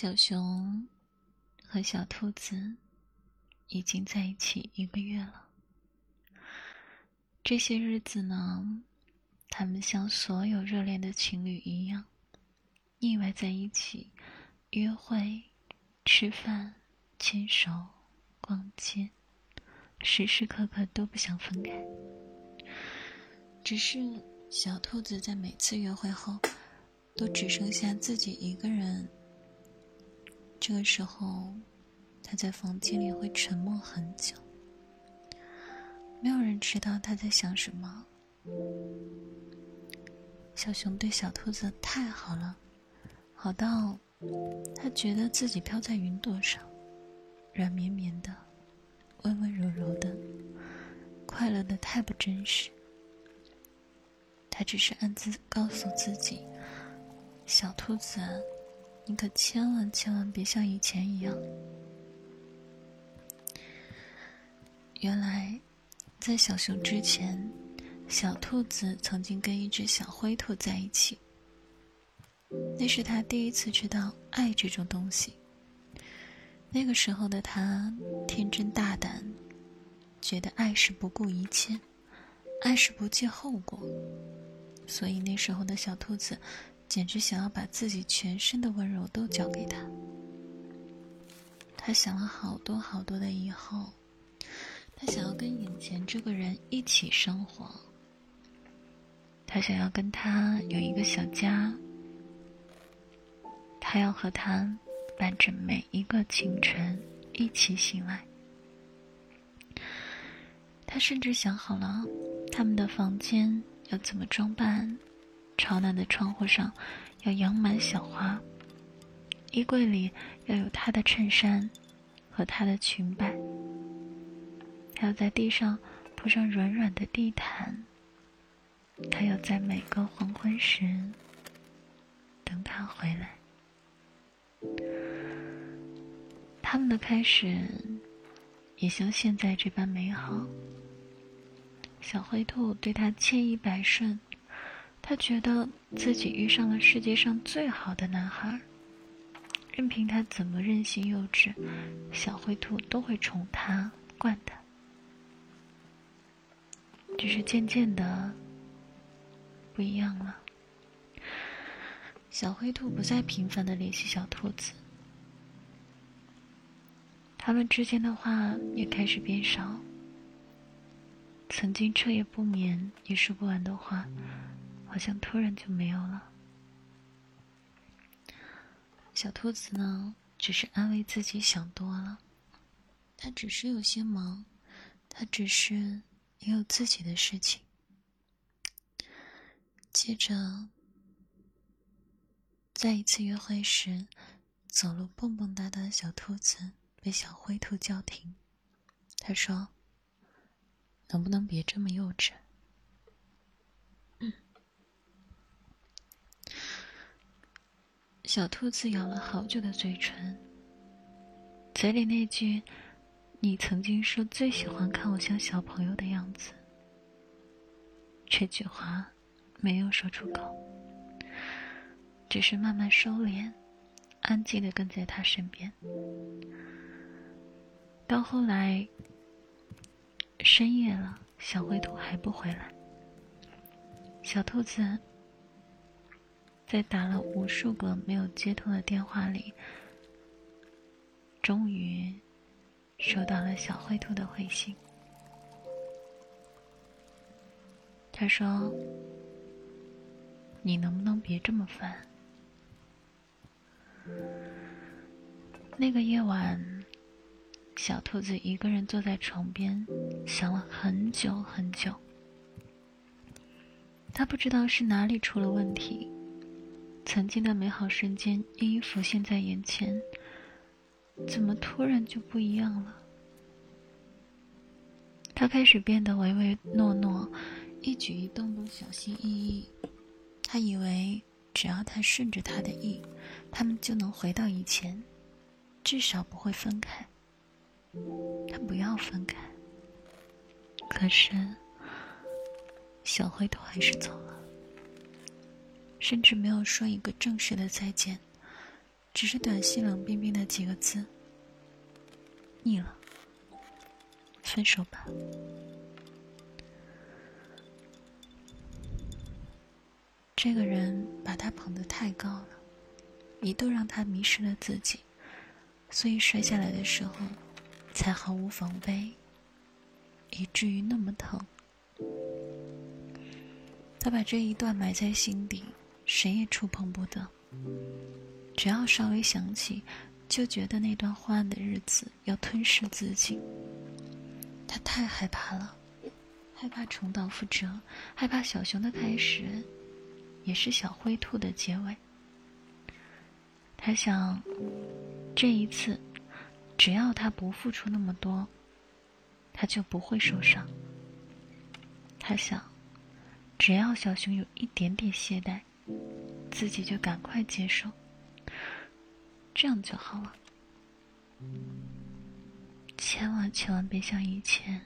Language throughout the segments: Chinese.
小熊和小兔子已经在一起一个月了。这些日子呢，他们像所有热恋的情侣一样，腻歪在一起，约会、吃饭、牵手、逛街，时时刻刻都不想分开。只是小兔子在每次约会后，都只剩下自己一个人。这个时候，他在房间里会沉默很久，没有人知道他在想什么。小熊对小兔子太好了，好到他觉得自己飘在云朵上，软绵绵的，温温柔柔的，快乐的太不真实。他只是暗自告诉自己：“小兔子。”你可千万千万别像以前一样。原来，在小熊之前，小兔子曾经跟一只小灰兔在一起。那是他第一次知道爱这种东西。那个时候的他天真大胆，觉得爱是不顾一切，爱是不计后果，所以那时候的小兔子。简直想要把自己全身的温柔都交给他。他想了好多好多的以后，他想要跟眼前这个人一起生活。他想要跟他有一个小家。他要和他伴着每一个清晨一起醒来。他甚至想好了他们的房间要怎么装扮。朝南的窗户上要养满小花，衣柜里要有她的衬衫和她的裙摆，还要在地上铺上软软的地毯。他要在每个黄昏时等他回来。他们的开始也像现在这般美好。小灰兔对他千依百顺。他觉得自己遇上了世界上最好的男孩。任凭他怎么任性幼稚，小灰兔都会宠他、惯他。只是渐渐的不一样了。小灰兔不再频繁的联系小兔子，他们之间的话也开始变少。曾经彻夜不眠也说不完的话。好像突然就没有了。小兔子呢，只是安慰自己想多了。他只是有些忙，他只是也有自己的事情。接着，在一次约会时，走路蹦蹦哒哒的小兔子被小灰兔叫停。他说：“能不能别这么幼稚？”小兔子咬了好久的嘴唇，嘴里那句“你曾经说最喜欢看我像小朋友的样子”，这句话没有说出口，只是慢慢收敛，安静的跟在他身边。到后来，深夜了，小灰兔还不回来，小兔子。在打了无数个没有接通的电话里，终于收到了小灰兔的回信。他说：“你能不能别这么烦？”那个夜晚，小兔子一个人坐在床边，想了很久很久。他不知道是哪里出了问题。曾经的美好瞬间一一浮现在眼前，怎么突然就不一样了？他开始变得唯唯诺诺，一举一动都小心翼翼。他以为只要他顺着他的意，他们就能回到以前，至少不会分开。他不要分开，可是小灰头还是走了。甚至没有说一个正式的再见，只是短信冷冰冰的几个字：“腻了，分手吧。”这个人把他捧得太高了，一度让他迷失了自己，所以摔下来的时候，才毫无防备，以至于那么疼。他把这一段埋在心底，谁也触碰不得。只要稍微想起，就觉得那段昏暗的日子要吞噬自己。他太害怕了，害怕重蹈覆辙，害怕小熊的开始，也是小灰兔的结尾。他想，这一次，只要他不付出那么多，他就不会受伤。他想。只要小熊有一点点懈怠，自己就赶快接受，这样就好了。千万千万别像以前，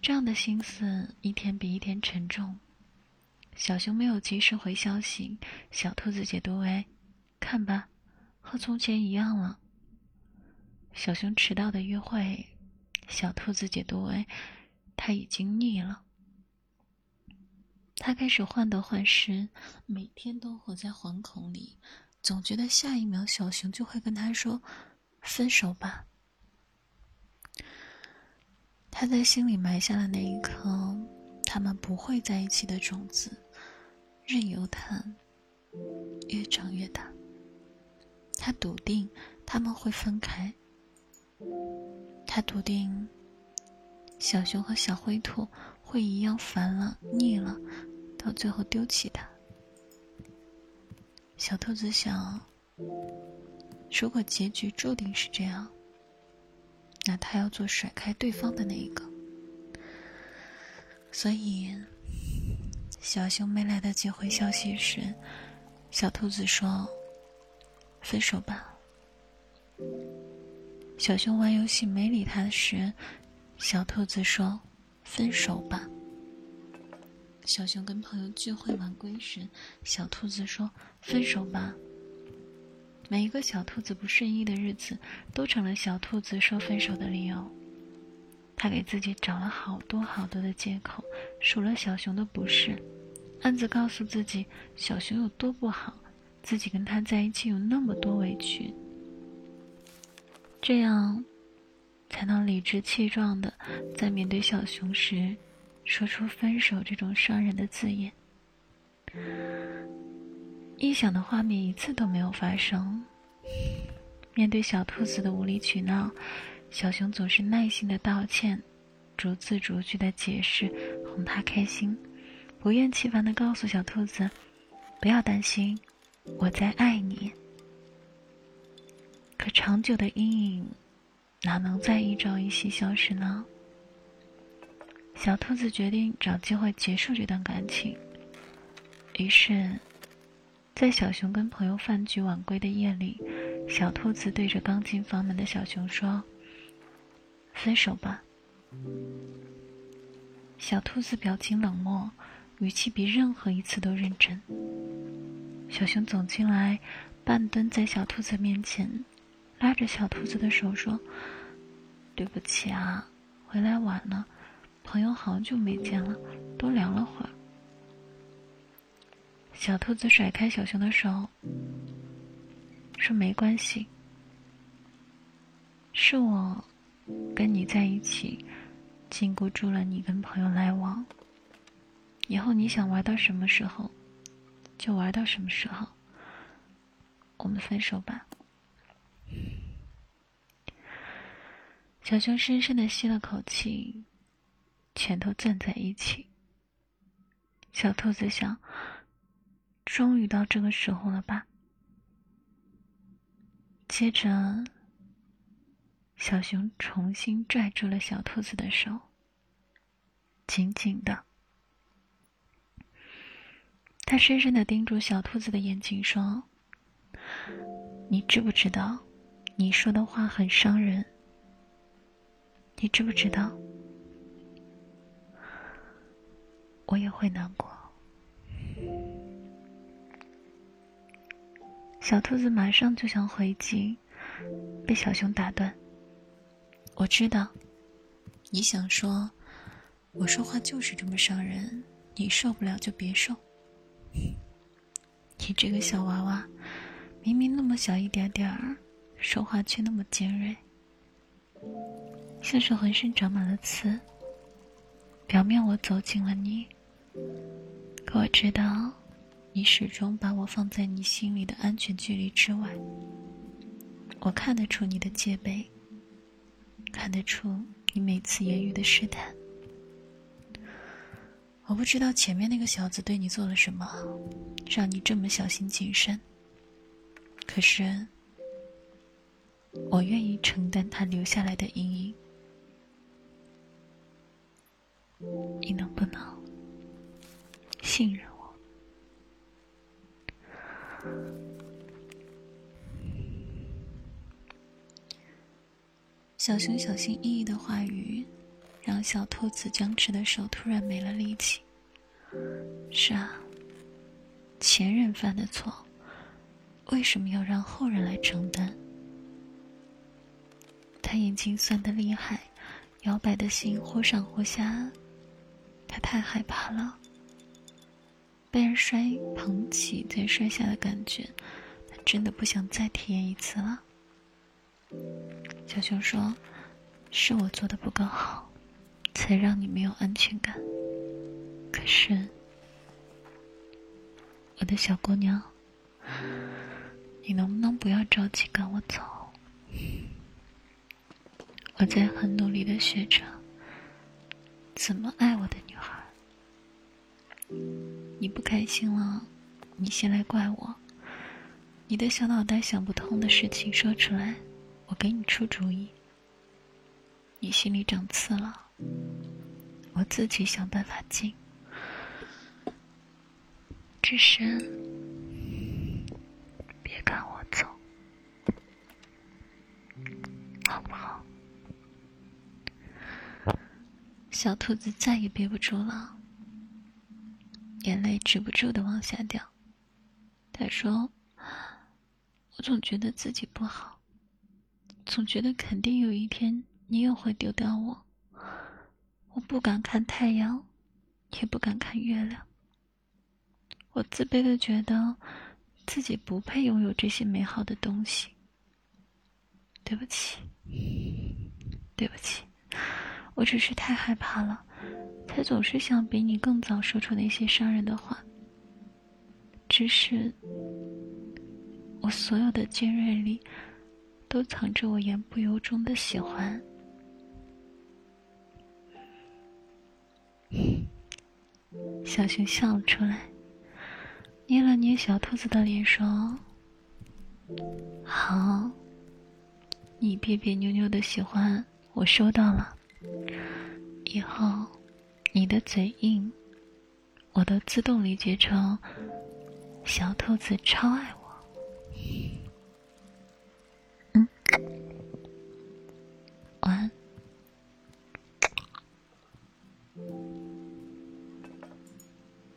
这样的心思一天比一天沉重。小熊没有及时回消息，小兔子解读为：“看吧，和从前一样了。”小熊迟到的约会，小兔子解读为：“他已经腻了。”他开始患得患失，每天都活在惶恐里，总觉得下一秒小熊就会跟他说：“分手吧。”他在心里埋下了那一颗他们不会在一起的种子，任由它越长越大。他笃定他们会分开，他笃定小熊和小灰兔会一样烦了、腻了。到最后丢弃他。小兔子想，如果结局注定是这样，那他要做甩开对方的那一个。所以，小熊没来得及回消息时，小兔子说：“分手吧。”小熊玩游戏没理他时，小兔子说：“分手吧。”小熊跟朋友聚会晚归时，小兔子说：“分手吧。”每一个小兔子不顺意的日子，都成了小兔子说分手的理由。他给自己找了好多好多的借口，数了小熊的不是，暗自告诉自己小熊有多不好，自己跟他在一起有那么多委屈，这样才能理直气壮的在面对小熊时。说出分手这种伤人的字眼，臆想的画面一次都没有发生。面对小兔子的无理取闹，小熊总是耐心的道歉，逐字逐句的解释，哄它开心，不厌其烦的告诉小兔子：“不要担心，我在爱你。”可长久的阴影，哪能在一朝一夕消失呢？小兔子决定找机会结束这段感情。于是，在小熊跟朋友饭局晚归的夜里，小兔子对着刚进房门的小熊说：“分手吧。”小兔子表情冷漠，语气比任何一次都认真。小熊走进来，半蹲在小兔子面前，拉着小兔子的手说：“对不起啊，回来晚了。”朋友好久没见了，多聊了会儿。小兔子甩开小熊的手，说：“没关系，是我跟你在一起，禁锢住了你跟朋友来往。以后你想玩到什么时候，就玩到什么时候。我们分手吧。”小熊深深的吸了口气。拳头攥在一起。小兔子想：“终于到这个时候了吧？”接着，小熊重新拽住了小兔子的手，紧紧的。他深深的盯住小兔子的眼睛，说：“你知不知道，你说的话很伤人？你知不知道？”会难过。小兔子马上就想回击，被小熊打断。我知道，你想说，我说话就是这么伤人，你受不了就别受。你这个小娃娃，明明那么小一点点儿，说话却那么尖锐，像是浑身长满了刺。表面我走近了你，可我知道，你始终把我放在你心里的安全距离之外。我看得出你的戒备。看得出你每次言语的试探。我不知道前面那个小子对你做了什么，让你这么小心谨慎。可是，我愿意承担他留下来的阴影。你能不能信任我？小熊小心翼翼的话语，让小兔子僵持的手突然没了力气。是啊，前人犯的错，为什么要让后人来承担？他眼睛酸的厉害，摇摆的心忽上忽下，他太害怕了。被人摔捧起再摔下的感觉，他真的不想再体验一次了。小熊说：“是我做的不够好，才让你没有安全感。可是，我的小姑娘，你能不能不要着急赶我走？我在很努力的学着怎么爱我的女孩。你不开心了，你先来怪我。你的小脑袋想不通的事情说出来。”我给你出主意，你心里长刺了，我自己想办法进。只是别赶我走，好不好？小兔子再也憋不住了，眼泪止不住的往下掉。他说：“我总觉得自己不好。”总觉得肯定有一天你也会丢掉我。我不敢看太阳，也不敢看月亮。我自卑的觉得自己不配拥有这些美好的东西。对不起，对不起，我只是太害怕了，他总是想比你更早说出那些伤人的话。只是我所有的尖锐里。都藏着我言不由衷的喜欢。小熊笑了出来，捏了捏小兔子的脸，说：“好，你别别扭扭的喜欢，我收到了。以后你的嘴硬，我都自动理解成小兔子超爱。”